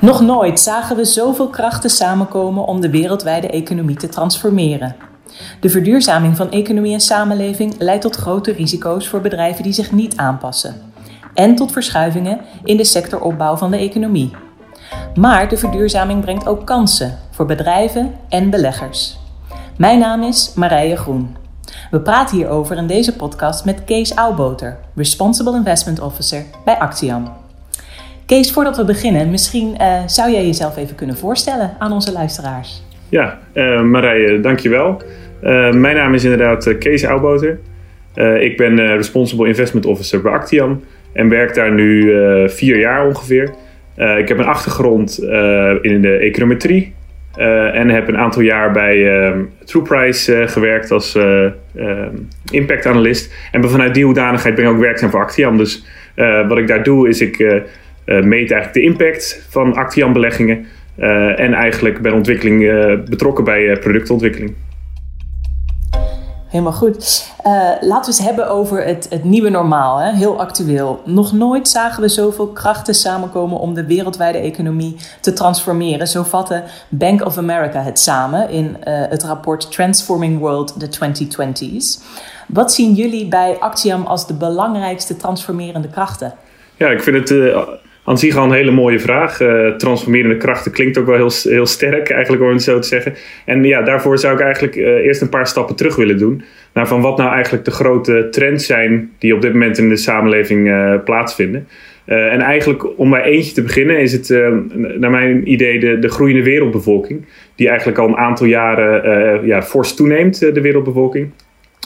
Nog nooit zagen we zoveel krachten samenkomen om de wereldwijde economie te transformeren. De verduurzaming van economie en samenleving leidt tot grote risico's voor bedrijven die zich niet aanpassen. En tot verschuivingen in de sectoropbouw van de economie. Maar de verduurzaming brengt ook kansen voor bedrijven en beleggers. Mijn naam is Marije Groen. We praten hierover in deze podcast met Kees Auwboter, Responsible Investment Officer bij Actiam. Kees, voordat we beginnen, misschien uh, zou jij jezelf even kunnen voorstellen aan onze luisteraars. Ja, uh, Marije, dankjewel. Uh, mijn naam is inderdaad Kees Auwboter. ik ben Responsible Investment Officer bij Actiam en werk daar nu vier jaar ongeveer. ik heb een achtergrond in de econometrie en heb een aantal jaar bij TruePrice gewerkt als impact analyst. En vanuit die hoedanigheid ben ik ook werkzaam voor Actiam. Dus wat ik daar doe is ik meet eigenlijk de impact van Actian beleggingen uh, en eigenlijk bij ontwikkeling uh, betrokken bij productontwikkeling. Helemaal goed. laten we eens hebben over het, het nieuwe normaal, hè? heel actueel. Nog nooit zagen we zoveel krachten samenkomen om de wereldwijde economie te transformeren. Zo vatte Bank of America het samen in het rapport Transforming World the 2020s. Wat zien jullie bij Actiam als de belangrijkste transformerende krachten? Ja, ik vind het aan zich al een hele mooie vraag. Uh, transformerende krachten klinkt ook wel heel, heel sterk, eigenlijk om het zo te zeggen. En ja, daarvoor zou ik eigenlijk uh, eerst een paar stappen terug willen doen. Naar van wat nou eigenlijk de grote trends zijn die op dit moment in de samenleving uh, plaatsvinden. en eigenlijk om bij eentje te beginnen is het naar mijn idee de, de groeiende wereldbevolking. Die eigenlijk al een aantal jaren ja, fors toeneemt, de wereldbevolking.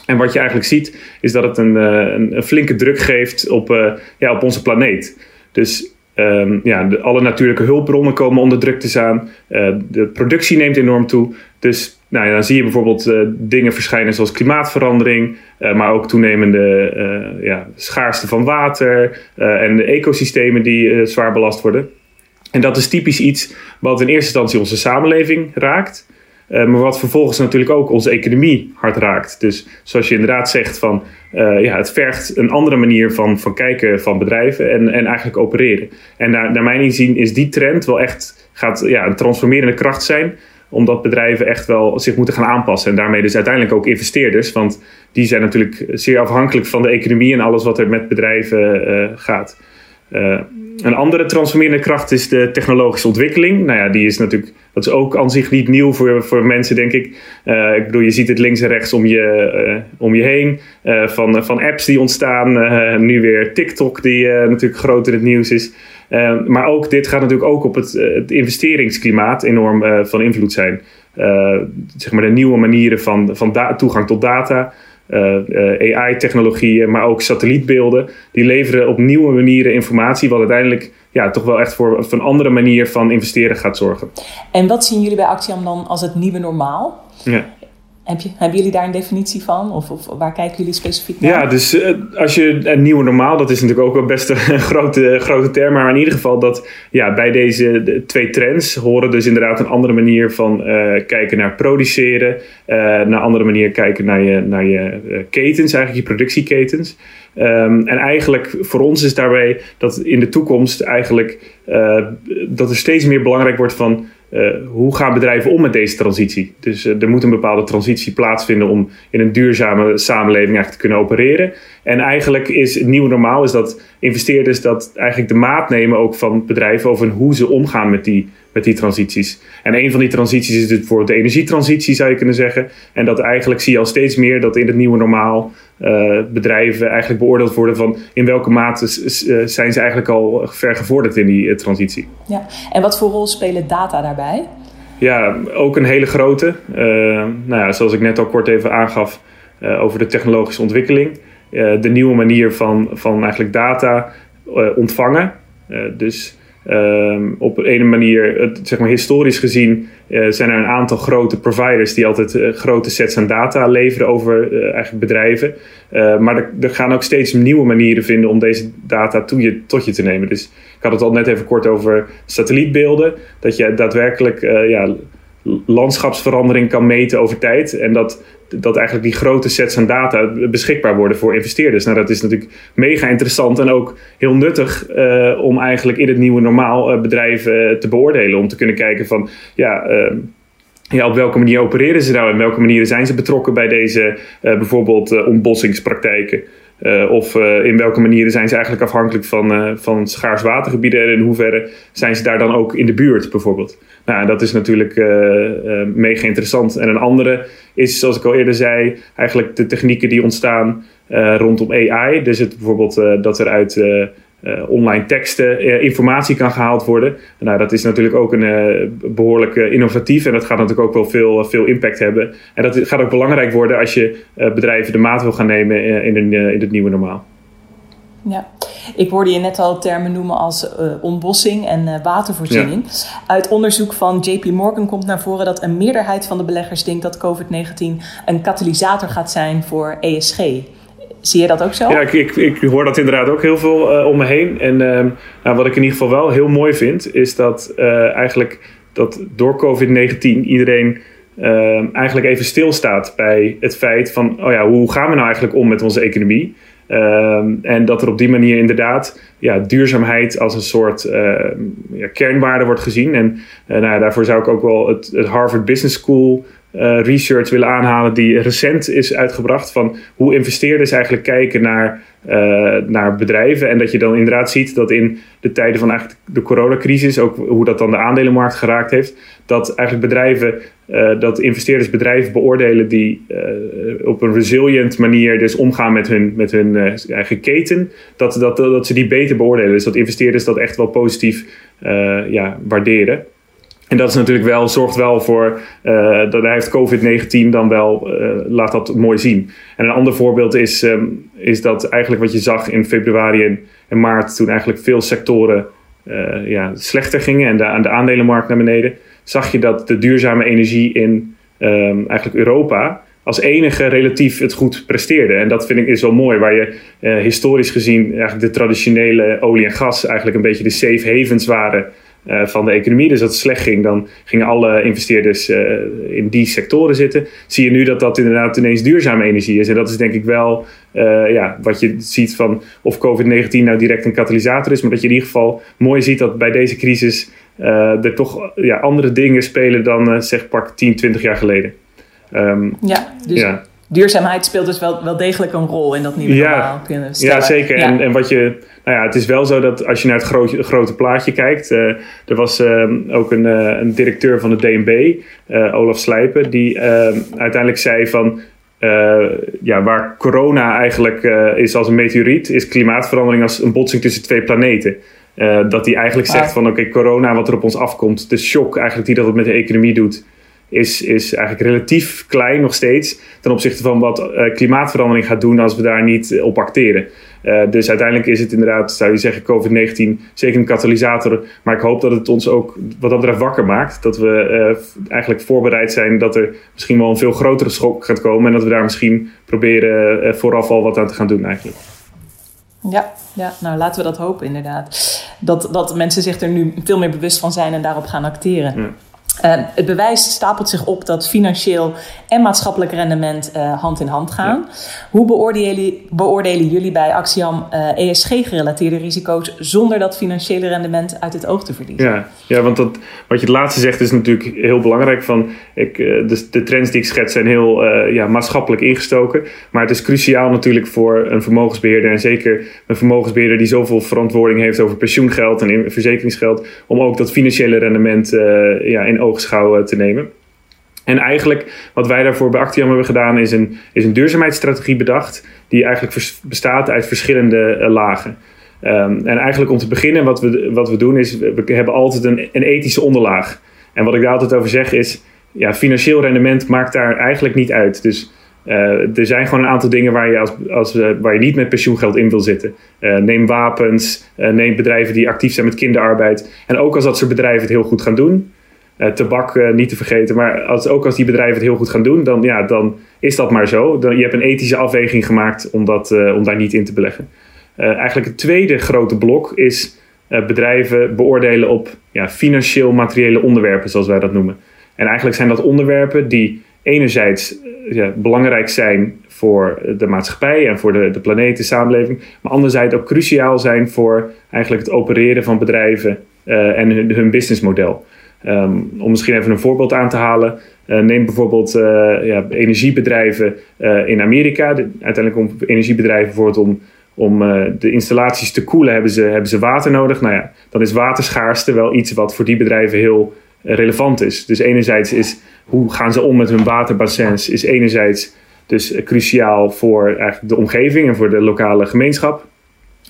En wat je eigenlijk ziet is dat het een, een, een flinke druk geeft op, ja, op onze planeet. Dus Um, ja, de, alle natuurlijke hulpbronnen komen onder druk te staan. Uh, de productie neemt enorm toe. Dus nou ja, dan zie je bijvoorbeeld uh, dingen verschijnen zoals klimaatverandering, uh, maar ook toenemende ja, schaarste van water en de ecosystemen die zwaar belast worden. En dat is typisch iets wat in eerste instantie onze samenleving raakt. Uh, maar wat vervolgens natuurlijk ook onze economie hard raakt. Dus zoals je inderdaad zegt, van, uh, ja, het vergt een andere manier van, van kijken van bedrijven en, en eigenlijk opereren. En naar, naar mijn inzien is die trend wel echt gaat, ja, een transformerende kracht zijn omdat bedrijven echt wel zich moeten gaan aanpassen. En daarmee dus uiteindelijk ook investeerders. Want die zijn natuurlijk zeer afhankelijk van de economie en alles wat er met bedrijven uh, gaat. Een andere transformerende kracht is de technologische ontwikkeling. Nou ja, die is natuurlijk, dat is ook aan zich niet nieuw voor, voor mensen, denk ik. Uh, ik bedoel, je ziet het links en rechts om je, uh, om je heen. Uh, van, van apps die ontstaan. nu weer TikTok, die natuurlijk groot in het nieuws is. maar ook, dit gaat natuurlijk ook op het, het investeringsklimaat enorm van invloed zijn. zeg maar de nieuwe manieren van, van toegang tot data. Eh, eh, AI-technologieën, maar ook satellietbeelden. Die leveren op nieuwe manieren informatie, wat uiteindelijk ja, toch wel echt voor, voor een andere manier van investeren gaat zorgen. En wat zien jullie bij Actiam dan als het nieuwe normaal? Ja. Hebben jullie daar een definitie van? Of, of waar kijken jullie specifiek naar? Ja, dus uh, als je een nieuwe normaal, dat is natuurlijk ook wel best een grote, grote term. Maar in ieder geval dat ja, bij deze de twee trends horen dus inderdaad een andere manier van uh, kijken naar produceren. Uh, naar een andere manier kijken naar je, naar je ketens, eigenlijk je productieketens. Um, en eigenlijk voor ons is daarbij dat in de toekomst eigenlijk dat er steeds meer belangrijk wordt van uh, hoe gaan bedrijven om met deze transitie? Dus uh, er moet een bepaalde transitie plaatsvinden om in een duurzame samenleving eigenlijk te kunnen opereren. En eigenlijk is het nieuwe normaal is dat investeerders dat eigenlijk de maat nemen ook van bedrijven over hoe ze omgaan met die, met die transities. En een van die transities is dus bijvoorbeeld de energietransitie, zou je kunnen zeggen. En dat eigenlijk zie je al steeds meer dat in het nieuwe normaal uh, bedrijven eigenlijk beoordeeld worden van in welke mate zijn ze eigenlijk al ver gevorderd in die transitie. Ja, en wat voor rol spelen data daarbij? Ja, ook een hele grote. Uh, nou ja, zoals ik net al kort even aangaf over de technologische ontwikkeling. De nieuwe manier van, van eigenlijk data ontvangen. dus Um, op een manier, het, zeg maar historisch gezien, uh, zijn er een aantal grote providers die altijd uh, grote sets aan data leveren over uh, eigenlijk bedrijven. maar er, er, gaan ook steeds nieuwe manieren vinden om deze data toe je, tot je te nemen. Dus ik had het al net even kort over satellietbeelden. Dat je daadwerkelijk ja, landschapsverandering kan meten over tijd. En dat, dat eigenlijk die grote sets aan data beschikbaar worden voor investeerders. Nou, dat is natuurlijk mega interessant en ook heel nuttig uh, om eigenlijk in het nieuwe normaal uh, bedrijven te beoordelen. Om te kunnen kijken van ja. Ja, op welke manier opereren ze nou en welke manieren zijn ze betrokken bij deze bijvoorbeeld ontbossingspraktijken? Uh, of uh, in welke manieren zijn ze eigenlijk afhankelijk van, uh, van schaars watergebieden en in hoeverre zijn ze daar dan ook in de buurt bijvoorbeeld. Nou, dat is natuurlijk mega interessant. En een andere is, zoals ik al eerder zei, eigenlijk de technieken die ontstaan rondom AI. Dus het bijvoorbeeld dat er uit online teksten, uh, informatie kan gehaald worden. Nou, dat is natuurlijk ook een uh, behoorlijk innovatief en dat gaat natuurlijk ook wel veel, veel impact hebben. En dat gaat ook belangrijk worden als je bedrijven de maat wil gaan nemen in, een, in het nieuwe normaal. Ja, ik hoorde je net al termen noemen als ontbossing en watervoorziening. Uit onderzoek van JP Morgan komt naar voren dat een meerderheid van de beleggers denkt dat COVID-19 een katalysator gaat zijn voor ESG. Zie je dat ook zo? Ja, ik, ik, ik hoor dat inderdaad ook heel veel uh, om me heen. En uh, nou, wat ik in ieder geval wel heel mooi vind, is dat uh, eigenlijk dat door COVID-19 iedereen ehm, eigenlijk even stilstaat bij het feit van, oh ja, hoe gaan we nou eigenlijk om met onze economie? Ehm, en dat er op die manier inderdaad ja, duurzaamheid als een soort ja, kernwaarde wordt gezien. En nou, daarvoor zou ik ook wel het, het Harvard Business School uh, research willen aanhalen die recent is uitgebracht van hoe investeerders eigenlijk kijken naar, uh, naar bedrijven. En dat je dan inderdaad ziet dat in de tijden van eigenlijk de coronacrisis, ook hoe dat dan de aandelenmarkt geraakt heeft, dat eigenlijk bedrijven, uh, dat investeerders bedrijven beoordelen die op een resilient manier dus omgaan met hun, met hun eigen keten, dat, dat, dat ze die beter beoordelen. Dus dat investeerders dat echt wel positief ja, waarderen. En dat is natuurlijk wel, zorgt wel voor uh, dat heeft COVID-19 dan wel, uh, laat dat mooi zien. En een ander voorbeeld is, um, is dat eigenlijk wat je zag in februari en, maart, toen eigenlijk veel sectoren uh, ja, slechter gingen en de, de aandelenmarkt naar beneden, zag je dat de duurzame energie in um, eigenlijk Europa als enige relatief het goed presteerde. En dat vind ik is wel mooi, waar je historisch gezien eigenlijk de traditionele olie en gas eigenlijk een beetje de safe havens waren uh, van de economie. Dus als het slecht ging, dan gingen alle investeerders uh, in die sectoren zitten. Zie je nu dat dat inderdaad ineens duurzame energie is. En dat is denk ik wel uh, ja, wat je ziet van of COVID-19 nou direct een katalysator is. Maar dat je in ieder geval mooi ziet dat bij deze crisis er toch ja, andere dingen spelen dan zeg pak 10, 20 jaar geleden. Um, ja, dus ja. Duurzaamheid speelt dus wel, wel degelijk een rol in dat nieuwe ja, normaal kunnen stellen. Ja, zeker. Ja. En, en wat je nou ja, het is wel zo dat als je naar het grote, grote plaatje kijkt. Uh, er was uh, ook een, uh, een, directeur van de DNB, Olaf Slijpen, die uiteindelijk zei van. ja, waar corona eigenlijk is als een meteoriet, is klimaatverandering als een botsing tussen twee planeten. dat hij eigenlijk zegt ah. van oké, okay, corona, wat er op ons afkomt, de shock eigenlijk die dat het met de economie doet, is, is eigenlijk relatief klein nog steeds ten opzichte van wat klimaatverandering gaat doen als we daar niet op acteren. Uh, dus uiteindelijk is het inderdaad, zou je zeggen, COVID-19 zeker een katalysator. Maar ik hoop dat het ons ook wat dat betreft wakker maakt. Dat we uh, eigenlijk voorbereid zijn dat er misschien wel een veel grotere schok gaat komen. En dat we daar misschien proberen vooraf al wat aan te gaan doen eigenlijk. Ja, ja, nou laten we dat hopen inderdaad. Dat, dat mensen zich er nu veel meer bewust van zijn en daarop gaan acteren. Ja. Uh, het bewijs stapelt zich op dat financieel en maatschappelijk rendement uh, hand in hand gaan. Ja. Hoe beoordelen, beoordelen, jullie bij Axiom uh, eh, ESG-gerelateerde risico's zonder dat financiële rendement uit het oog te verliezen? Ja, ja want dat, wat je het laatste zegt is natuurlijk heel belangrijk. Van, ik, de, de, trends die ik schets zijn heel ja, maatschappelijk ingestoken. Maar het is cruciaal natuurlijk voor een vermogensbeheerder en zeker een vermogensbeheerder die zoveel verantwoording heeft over pensioengeld en verzekeringsgeld, om ook dat financiële rendement ja, in oogschouw eh, te nemen. En eigenlijk wat wij daarvoor bij Actiam hebben gedaan is een, is een duurzaamheidsstrategie bedacht. Die eigenlijk bestaat uit verschillende uh, lagen. Um, en eigenlijk om te beginnen wat we, wat we doen is we hebben altijd een, een ethische onderlaag. En wat ik daar altijd over zeg is ja, financieel rendement maakt daar eigenlijk niet uit. Dus uh, er zijn gewoon een aantal dingen waar je, als, als, uh, waar je niet met pensioengeld in wil zitten. Neem wapens, neem bedrijven die actief zijn met kinderarbeid. En ook als dat soort bedrijven het heel goed gaan doen, tabak uh, niet te vergeten. Maar als, ook als die bedrijven het heel goed gaan doen, dan, ja, dan is dat maar zo. Dan, je hebt een ethische afweging gemaakt om, dat, uh, om daar niet in te beleggen. eigenlijk het tweede grote blok is bedrijven beoordelen op ja, financieel-materiële onderwerpen, zoals wij dat noemen. En eigenlijk zijn dat onderwerpen die enerzijds ja, belangrijk zijn voor de maatschappij en voor de, de planeet, de samenleving, maar anderzijds ook cruciaal zijn voor eigenlijk het opereren van bedrijven en hun, hun businessmodel. Ehm, om misschien even een voorbeeld aan te halen. Uh, neem bijvoorbeeld uh, ja, energiebedrijven uh, in Amerika. De, uiteindelijk om energiebedrijven bijvoorbeeld om, om de installaties te koelen hebben ze, hebben ze water nodig. Nou ja, dan is waterschaarste wel iets wat voor die bedrijven heel relevant is. Dus enerzijds is hoe gaan ze om met hun waterbassins, is enerzijds dus cruciaal voor eigenlijk de omgeving en voor de lokale gemeenschap.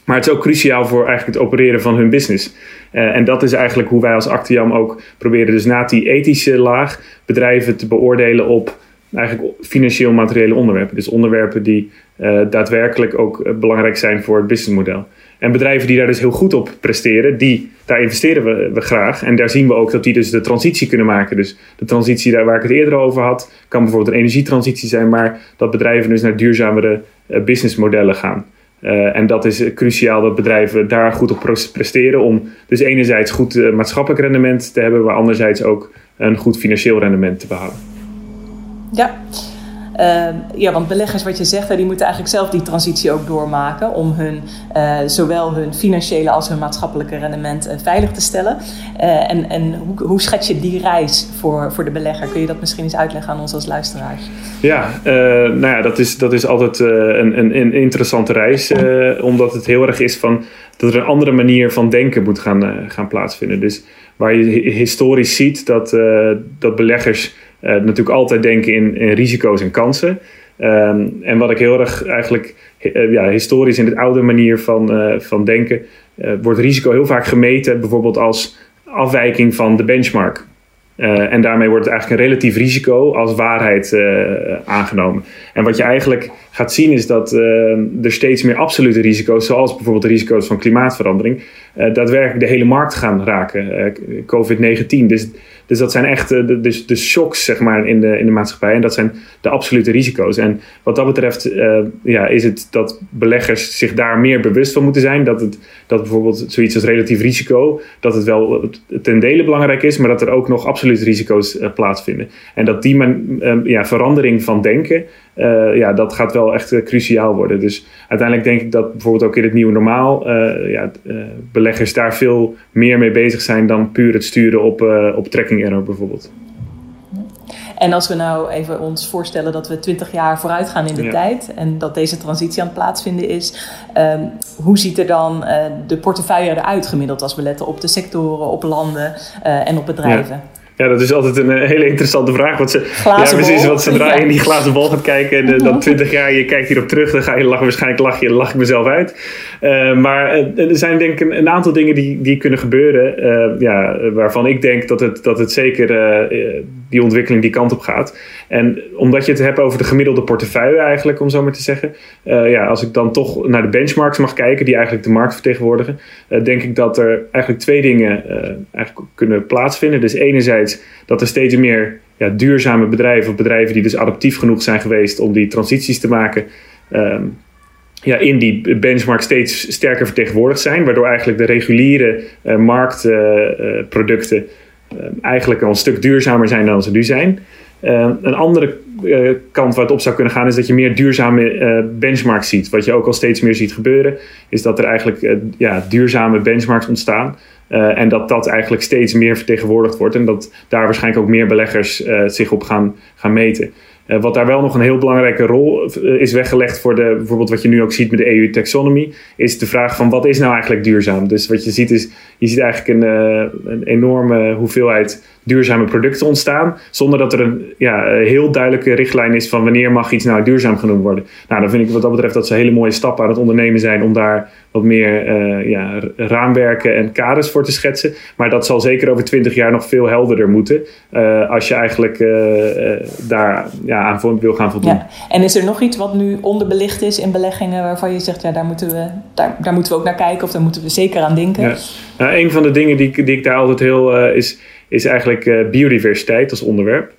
Maar het is ook cruciaal voor eigenlijk het opereren van hun business. Uh, en dat is eigenlijk hoe wij als Actiam ook proberen, dus na die ethische laag, bedrijven te beoordelen op eigenlijk financieel materiële onderwerpen. Dus onderwerpen die uh, daadwerkelijk ook uh, belangrijk zijn voor het businessmodel. En bedrijven die daar dus heel goed op presteren, die, daar investeren we, we, graag. En daar zien we ook dat die dus de transitie kunnen maken. Dus de transitie daar waar ik het eerder over had, kan bijvoorbeeld een energietransitie zijn, maar dat bedrijven dus naar duurzamere businessmodellen gaan. Uh, en dat is cruciaal dat bedrijven daar goed op presteren om dus enerzijds goed uh, maatschappelijk rendement te hebben, maar anderzijds ook een goed financieel rendement te behalen. Ja. Uh, ja, want beleggers, wat je zegt, die moeten eigenlijk zelf die transitie ook doormaken om hun, uh, zowel hun financiële als hun maatschappelijke rendement uh, veilig te stellen. en en hoe, hoe schet je die reis voor, voor de belegger? Kun je dat misschien eens uitleggen aan ons als luisteraars? Ja, nou ja, dat is, dat is altijd een, een, een interessante reis, omdat het heel erg is van dat er een andere manier van denken moet gaan, gaan plaatsvinden. Dus waar je historisch ziet dat, dat beleggers natuurlijk altijd denken in, risico's en kansen. Um, en wat ik heel erg eigenlijk uh, ja, historisch in de oude manier van, uh, van denken, wordt risico heel vaak gemeten, bijvoorbeeld als afwijking van de benchmark. Uh, en daarmee wordt het eigenlijk een relatief risico als waarheid uh, aangenomen. En wat je eigenlijk gaat zien is dat uh, er steeds meer absolute risico's, zoals bijvoorbeeld de risico's van klimaatverandering, daadwerkelijk de hele markt gaan raken. COVID-19. Dus dus dat zijn echt de, de, de shocks zeg maar, in, de, in de maatschappij. En dat zijn de absolute risico's. En wat dat betreft ja, is het dat beleggers zich daar meer bewust van moeten zijn. Dat, het, dat bijvoorbeeld zoiets als relatief risico, dat het wel ten dele belangrijk is, maar dat er ook nog absolute risico's plaatsvinden. En dat die uh, ja, verandering van denken, uh, ja, dat gaat wel echt uh, cruciaal worden. Dus uiteindelijk denk ik dat bijvoorbeeld ook in het nieuwe normaal uh, ja, beleggers daar veel meer mee bezig zijn dan puur het sturen op, op tracking error bijvoorbeeld. En als we nou even ons voorstellen dat we 20 jaar vooruit gaan in de ja. tijd en dat deze transitie aan het plaatsvinden is, um, hoe ziet er dan de portefeuille eruit gemiddeld als we letten op de sectoren, op landen en op bedrijven? Ja. Ja, dat is altijd een uh, hele interessante vraag. Wat ze, ja, precies. Wat zodra je in die glazen bol gaat kijken en uh, dan twintig jaar je kijkt hierop terug, dan ga je lachen. Waarschijnlijk lach, je, lach ik mezelf uit. Uh, maar er zijn denk ik een, een, aantal dingen die, die kunnen gebeuren. ja, waarvan ik denk dat het, dat het zeker die ontwikkeling die kant op gaat. En omdat je het hebt over de gemiddelde portefeuille eigenlijk, om zo maar te zeggen. ja, als ik dan toch naar de benchmarks mag kijken, die eigenlijk de markt vertegenwoordigen. denk ik dat er eigenlijk twee dingen eigenlijk kunnen plaatsvinden. Dus enerzijds dat er steeds meer ja, duurzame bedrijven of bedrijven die dus adaptief genoeg zijn geweest om die transities te maken, um, ja, in die benchmark steeds sterker vertegenwoordigd zijn, waardoor eigenlijk de reguliere uh, marktproducten uh, uh, eigenlijk al een stuk duurzamer zijn dan ze nu zijn. Een andere kant waar het op zou kunnen gaan is dat je meer duurzame benchmarks ziet. Wat je ook al steeds meer ziet gebeuren, is dat er eigenlijk ja, duurzame benchmarks ontstaan. En dat dat eigenlijk steeds meer vertegenwoordigd wordt. En dat daar waarschijnlijk ook meer beleggers zich op gaan, gaan meten. Uh, wat daar wel nog een heel belangrijke rol is weggelegd voor de, bijvoorbeeld wat je nu ook ziet met de EU-taxonomie, is de vraag van wat is nou eigenlijk duurzaam? Dus wat je ziet is, je ziet eigenlijk een, een enorme hoeveelheid duurzame producten ontstaan. Zonder dat er een ja, heel duidelijke richtlijn is van wanneer mag iets nou duurzaam genoemd worden. Nou, dan vind ik wat dat betreft dat ze hele mooie stappen aan het ondernemen zijn om daar wat meer uh, ja, raamwerken en kaders voor te schetsen. Maar dat zal zeker over twintig jaar nog veel helderder moeten. Uh, als je eigenlijk uh, daar ja, aan wil gaan voldoen. Ja. En is er nog iets wat nu onderbelicht is in beleggingen waarvan je zegt, ja, daar moeten we, daar, daar moeten we ook naar kijken of daar moeten we zeker aan denken? Ja. Nou, een van de dingen die, die ik daar altijd heel is is eigenlijk uh, biodiversiteit als onderwerp.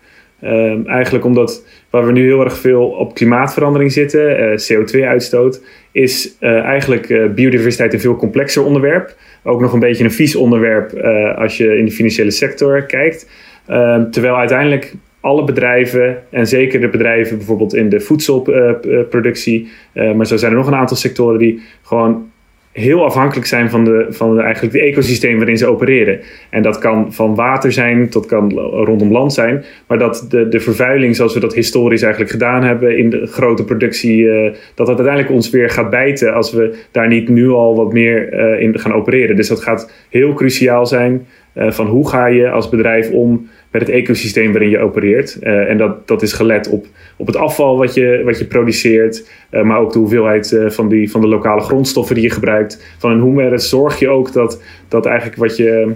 Um, eigenlijk omdat waar we nu heel erg veel op klimaatverandering zitten, uh, CO2-uitstoot, is uh, eigenlijk biodiversiteit een veel complexer onderwerp. Ook nog een beetje een vies onderwerp als je in de financiële sector kijkt. Ehm, terwijl uiteindelijk alle bedrijven, en zeker de bedrijven bijvoorbeeld in de voedselproductie, maar zo zijn er nog een aantal sectoren die gewoon heel afhankelijk zijn van, de, van eigenlijk de ecosysteem waarin ze opereren. En dat kan van water zijn tot kan rondom land zijn. Maar dat de, de vervuiling zoals we dat historisch eigenlijk gedaan hebben in de grote productie, uh, dat dat uiteindelijk ons weer gaat bijten als we daar niet nu al wat meer uh, in gaan opereren. Dus dat gaat heel cruciaal zijn uh, van hoe ga je als bedrijf om met het ecosysteem waarin je opereert. Uh, en dat, dat is gelet op, op het afval wat je, wat je produceert, uh, maar ook de hoeveelheid uh, van, die, van de lokale grondstoffen die je gebruikt. Van in hoeverre zorg je ook dat, dat eigenlijk wat je,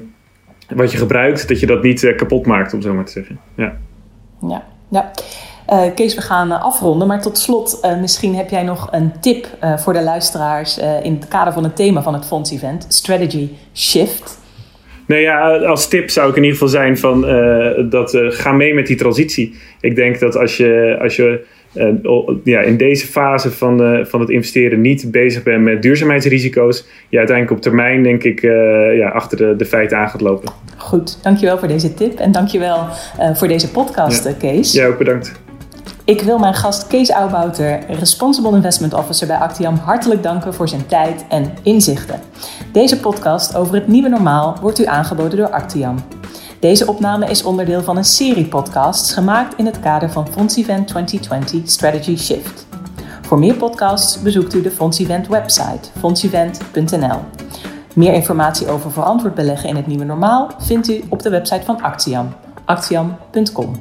wat je gebruikt, dat je dat niet kapot maakt, om zo maar te zeggen. Ja, ja. ja. Kees, we gaan afronden, maar tot slot, misschien heb jij nog een tip voor de luisteraars in het kader van het thema van het Fonds-event, Strategy Shift. Nou ja, als tip zou ik in ieder geval zijn van uh, dat uh, ga mee met die transitie. Ik denk dat als je, als je uh, ja, in deze fase van, van het investeren niet bezig bent met duurzaamheidsrisico's, je uiteindelijk op termijn denk ik ja, achter de, de feiten aan gaat lopen. Goed, dankjewel voor deze tip en dankjewel voor deze podcast, ja. Kees. Ja, ook bedankt. Ik wil mijn gast Kees Oudbouter, Responsible Investment Officer bij Actiam, hartelijk danken voor zijn tijd en inzichten. Deze podcast over het nieuwe normaal wordt u aangeboden door Actiam. Deze opname is onderdeel van een serie podcasts gemaakt in het kader van Fonds Event 2020 Strategy Shift. Voor meer podcasts bezoekt u de Fonds Event website fondsevent.nl. Meer informatie over verantwoord beleggen in het nieuwe normaal vindt u op de website van Actiam, actiam.com.